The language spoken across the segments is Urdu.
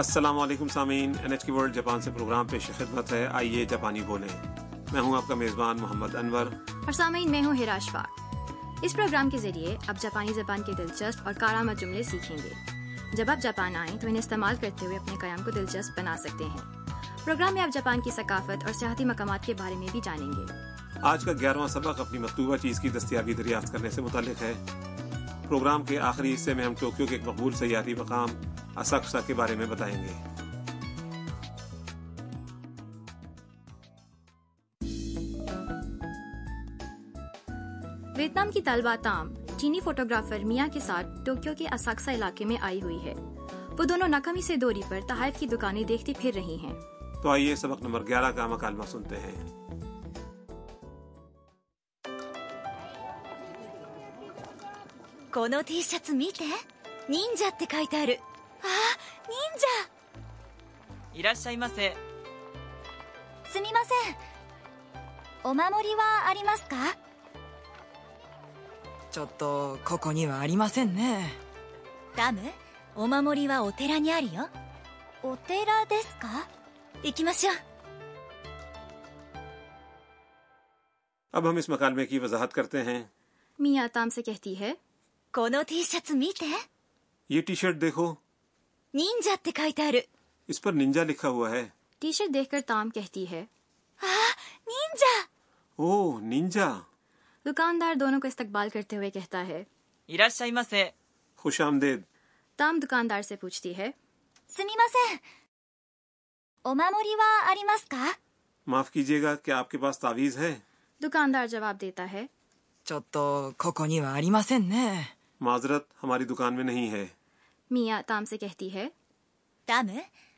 السلام علیکم سامعین N H K world Japan سے پروگرام پیش خدمت ہے۔ آئیے جاپانی بولیں۔ میں ہوں آپ کا میزبان محمد انور۔ اور سامعین میں ہوں ہراش فاق اس پروگرام کے ذریعے آپ جاپانی زبان کے دلچسپ اور کارآمد جملے سیکھیں گے۔ جب آپ جاپان آئیں تو انہیں استعمال کرتے ہوئے اپنے قیام کو دلچسپ بنا سکتے ہیں۔ پروگرام میں آپ جاپان کی ثقافت اور سیاحتی مقامات کے بارے میں بھی جانیں گے۔ آج کا گیارہواں سبق اپنی مطلوبہ چیز کی دستیابی دریافت کرنے سے متعلق ہے۔ پروگرام کے آخری حصے میں ہم ٹوکیو کے ایک مقبول سیاحتی مقام اسقف کے بارے میں بتائیں گے۔ ویتنام کی طالبہ تام چینی فوٹوگرافر میاں کے ساتھ ٹوکیو کے اساکسا علاقے میں آئی ہوئی ہے۔ وہ دونوں ناکامی سے دوری پر تحائف کی دکانیں دیکھتی پھر رہی ہیں۔ تو آئیے سبق نمبر گیارہ کا مکالمہ سنتے ہیں۔ کو نو ٹی 忍者って書いてあるあ忍いらっしゃいませ者すみませんお守りはありますかちょっとここにはありませんねダムお守りはお寺にあるよお寺ですか行きましょう اب ہم اس مکالمے کی وضاحت کرتے ہیں میاں تام سے کہتی ہے この T シャツ見て یہ ٹی شرٹ دیکھو نینجا تر اس پر نینجا لکھا ہوا ہے۔ ٹی شرٹ دیکھ کر تام کہتی ہے۔ نینجا او نینجا دکاندار دونوں کو استقبال کرتے ہوئے کہتا ہے خوش آمدید۔ تام دکاندار سے پوچھتی ہے سنیما سے او میم اریماس کا معاف کیجیے گا کیا آپ کے پاس تعویذ ہے۔ دکاندار جواب دیتا ہے۔ معذرت ہماری دکان میں نہیں ہے۔ میاں تام سے کہتی ہے تام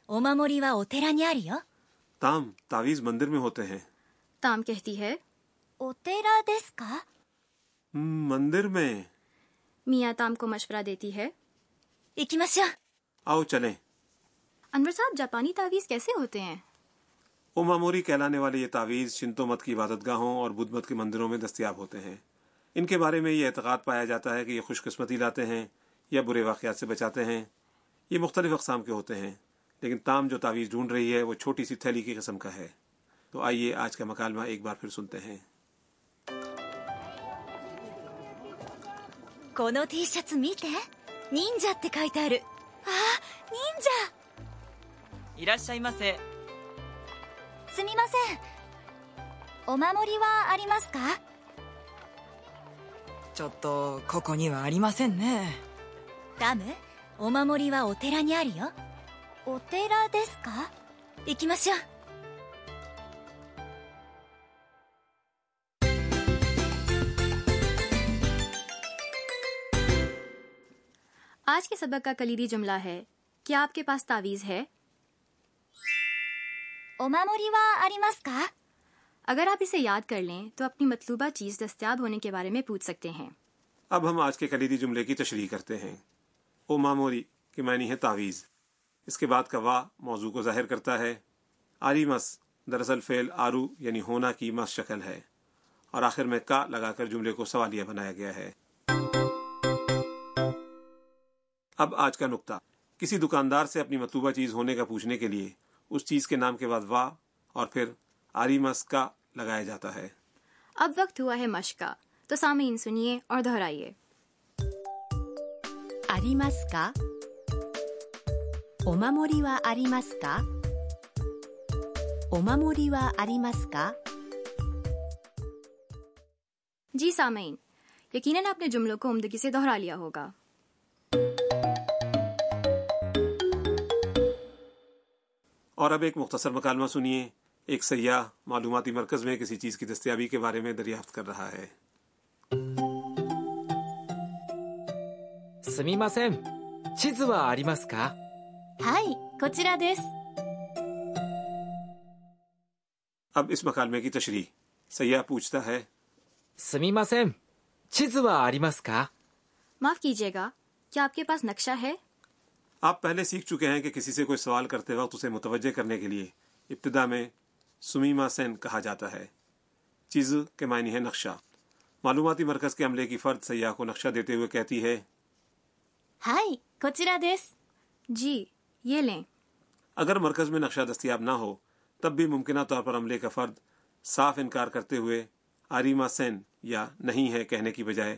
اوما موری وا اوتےرا نیاری ہو تام تاویز مندر میں ہوتے ہیں تام کہتی ہے اوتےرا دیس کا مندر میں میاں تام کو مشورہ دیتی ہے اکیمسیا آؤ چلیں انور صاحب جاپانی تعویز کیسے ہوتے ہیں اوما موری کہلانے والے یہ تعویز شنتو مت کی عبادت گاہوں اور بدھ مت کے مندروں میں دستیاب ہوتے ہیں ان کے بارے میں یہ اعتقاد پایا جاتا ہے کہ یہ خوش قسمتی لاتے ہیں یا برے واقعات سے بچاتے ہیں یہ مختلف اقسام کے ہوتے ہیں لیکن تام جو تعویذ ڈھونڈ رہی ہے وہ چھوٹی سی تھیلی کی قسم کا ہے تو آئیے آج کا مکالمہ ایک بار پھر سنتے ہیں この T シャツ見て忍者って書いてあるあ忍者いらっしゃいませすみませんお守りはありますかちょっとここにはありませんね ダムお守りはお寺にあるよお寺ですか行きましょう آج کے سبق کا کلیدی جملہ ہے کیا آپ کے پاس تعویذ ہے お守りはありますか اگر آپ اسے یاد کر لیں تو اپنی مطلوبہ چیز دستیاب ہونے کے بارے میں پوچھ سکتے ہیں اب ہم آج کے کلیدی جملے کی تشریح کرتے ہیں او ماموری کے معنی ہے تعویذ۔ اس کے بعد کا وا موضوع کو ظاہر کرتا ہے۔ آری مس، دراصل فعل آرو یعنی ہونا کی مس شکل ہے۔ اور آخر میں کا لگا کر جملے کو سوالیہ بنایا گیا ہے۔ اب آج کا نقطہ۔ کسی دکاندار سے اپنی مطلوبہ چیز ہونے کا پوچھنے کے لیے اس چیز کے نام کے بعد وا اور پھر آری مس کا لگایا جاتا ہے۔ اب وقت ہوا ہے مشق کا تو سامعین سنیے اور دہرائیے۔ ありますかお守りはありますかお守りはありますか جی سامعین یقیناً آپ نے جملوں کو عمدگی سے دہرا لیا ہوگا اور اب ایک مختصر مکالمہ سنیے ایک سیاح معلوماتی مرکز میں کسی چیز کی دستیابی کے بارے میں دریافت کر رہا ہے すみません地図はありますかはいこちらです اب اس مکالمے کی تشریح سیاح پوچھتا ہے すみません地図はありますか معاف کیجیے گا کیا آپ کے پاس نقشہ ہے آپ پہلے سیکھ چکے ہیں کہ کسی سے کوئی سوال کرتے وقت اسے متوجہ کرنے کے لیے ابتدا میں سمیما سین کہا جاتا ہے چیز کے معنی ہے نقشہ معلوماتی مرکز کے عملے کی فرد سیاح کو نقشہ دیتے ہوئے کہتی ہے ہائی کچرا دیس جی یہ لیں۔ اگر مرکز میں نقشہ دستیاب نہ ہو تب بھی ممکنہ طور پر عملے کا فرد صاف انکار کرتے ہوئے آریما سین یا نہیں ہے کہنے کی بجائے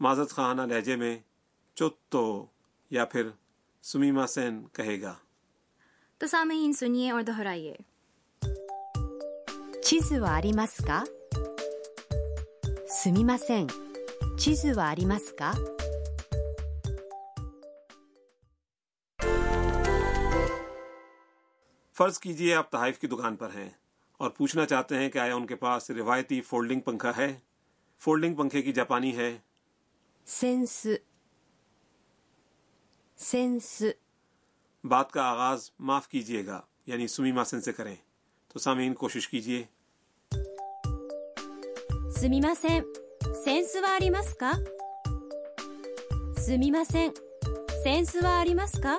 معذرت خانہ لہجے میں چوتو یا پھر سمیما سین کہے گا۔ تو سامعین سنیے اور دہرائیے۔ چیز واری مسکا سمیما سین چیز واری مسکا فرض کیجیے آپ تحائف کی دکان پر ہیں اور پوچھنا چاہتے ہیں کہ آیا ان کے پاس روایتی فولڈنگ پنکھا ہے؟ فولڈنگ پنکھے کی جاپانی ہے۔ سینس سینس۔ بات کا آغاز معاف کیجیے گا یعنی سمی ماسن سے کریں۔ تو سامعین کوشش کیجیے۔ سمی ماسن سینس واری مس کا۔ سمی ماسن سینس واری مس کا۔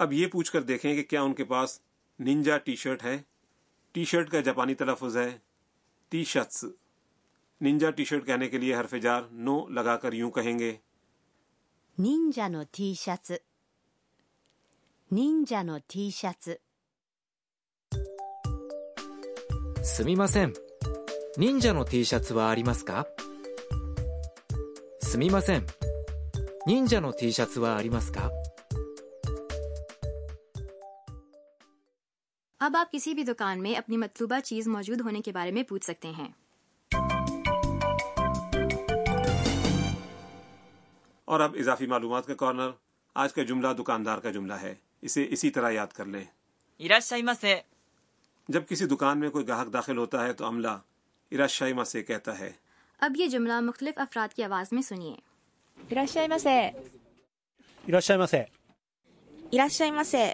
اب یہ پوچھ کر دیکھیں کہ کیا ان کے پاس ننجا ٹی شرٹ ہے ٹی شرٹ کا جاپانی تلفظ ہے T shirts ninja T shirt کہنے کے لیے حرف جار نو لگا کر یوں کہیں گے 忍者の T シャツ忍者の T シャツすみません忍者の T シャツはありますかすみません忍者の T シャツはありますか اب آپ کسی بھی دکان میں اپنی مطلوبہ چیز موجود ہونے کے بارے میں پوچھ سکتے ہیں۔ اور اب اضافی معلومات کا کارنر آج کا جملہ دکاندار کا جملہ ہے۔ اسے اسی طرح یاد کر لیں۔ سے جب کسی دکان میں کوئی گاہک داخل ہوتا ہے تو عملہ اراشائما سے کہتا ہے۔ اب یہ جملہ مختلف افراد کی آواز میں سنیے۔ سے سے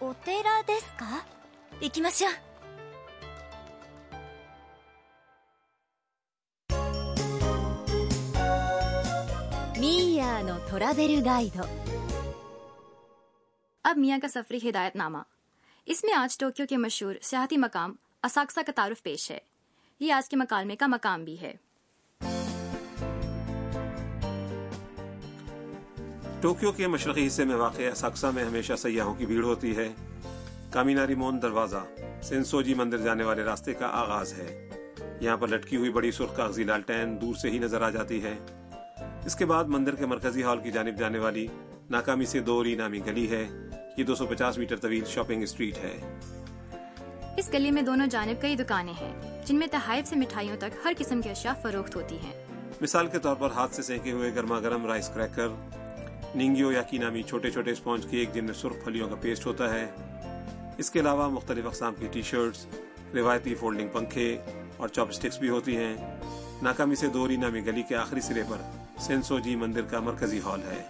お寺ですか行きましょうミーヤーのトラベルガイド اب میاں کا سفری ہدایت نامہ اس میں آج ٹوکیو کے مشہور سیاحتی مقام اساکسا کا تعارف پیش ہے یہ آج کے مکالمے کا مقام بھی ہے ٹوکیو کے مشرقی حصے میں واقع اساکسا میں ہمیشہ سیاحوں کی بھیڑ ہوتی ہے۔ کامیناری مون دروازہ سینسوجی مندر جانے والے راستے کا آغاز ہے۔ یہاں پر لٹکی ہوئی بڑی سرخ کاغذی لالٹین دور سے ہی نظر آ جاتی ہے۔ اس کے بعد مندر کے مرکزی ہال کی جانب جانے والی ناکامی سے دوری نامی گلی ہے۔ یہ دو سو پچاس میٹر طویل شاپنگ اسٹریٹ ہے۔ اس گلی میں دونوں جانب کئی دکانیں ہیں جن میں تحائف سے مٹھائیوں تک ہر قسم کی اشیاء فروخت ہوتی ہیں۔ مثال کے طور پر ہاتھ سے سینکے ہوئے گرما گرم رائس کریکر نینگیو یا کی نامی چھوٹے چھوٹے اسپونج کیک جن میں سرخ پھلیوں کا پیسٹ ہوتا ہے۔ اس کے علاوہ مختلف اقسام کی ٹی شرٹس روایتی فولڈنگ پنکھے اور چاپ اسٹکس بھی ہوتی ہیں۔ ناکامی سے دوری نامی گلی کے آخری سرے پر سینسو جی مندر کا مرکزی ہال ہے۔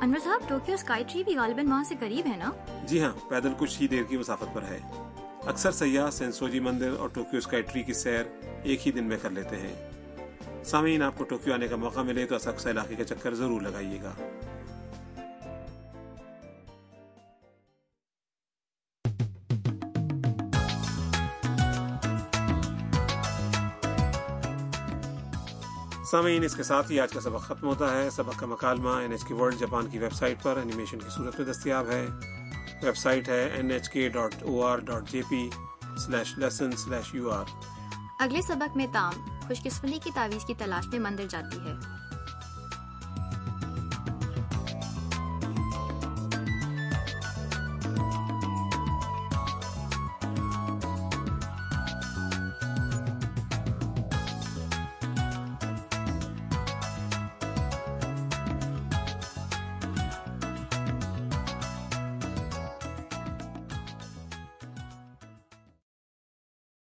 انور صاحب ٹوکیو اسکائی ٹری بھی غالباً وہاں سے قریب ہے نا؟ جی ہاں پیدل کچھ ہی دیر کی مسافت پر ہے۔ اکثر سیاح سینسوجی مندر اور ٹوکیو اسکائی ٹری کی سیر ایک ہی دن میں کر لیتے ہیں۔ سامعین آپ کو ٹوکیو آنے کا موقع ملے تو اسکسا علاقے کا چکر ضرور لگائیے گا۔ سامعین، اس کے ساتھ ہی آج کا سبق ختم ہوتا ہے۔ سبق کا مکالمہ N H K world Japan کی ویب سائٹ پر اینیمیشن کی صورت میں دستیاب ہے۔ ویب سائٹ ہے N H K dot O R dot J P slash lesson slash U R اگلے سبق میں تام خوش قسمتی کی تعویذ کی تلاش میں مندر جاتی ہے۔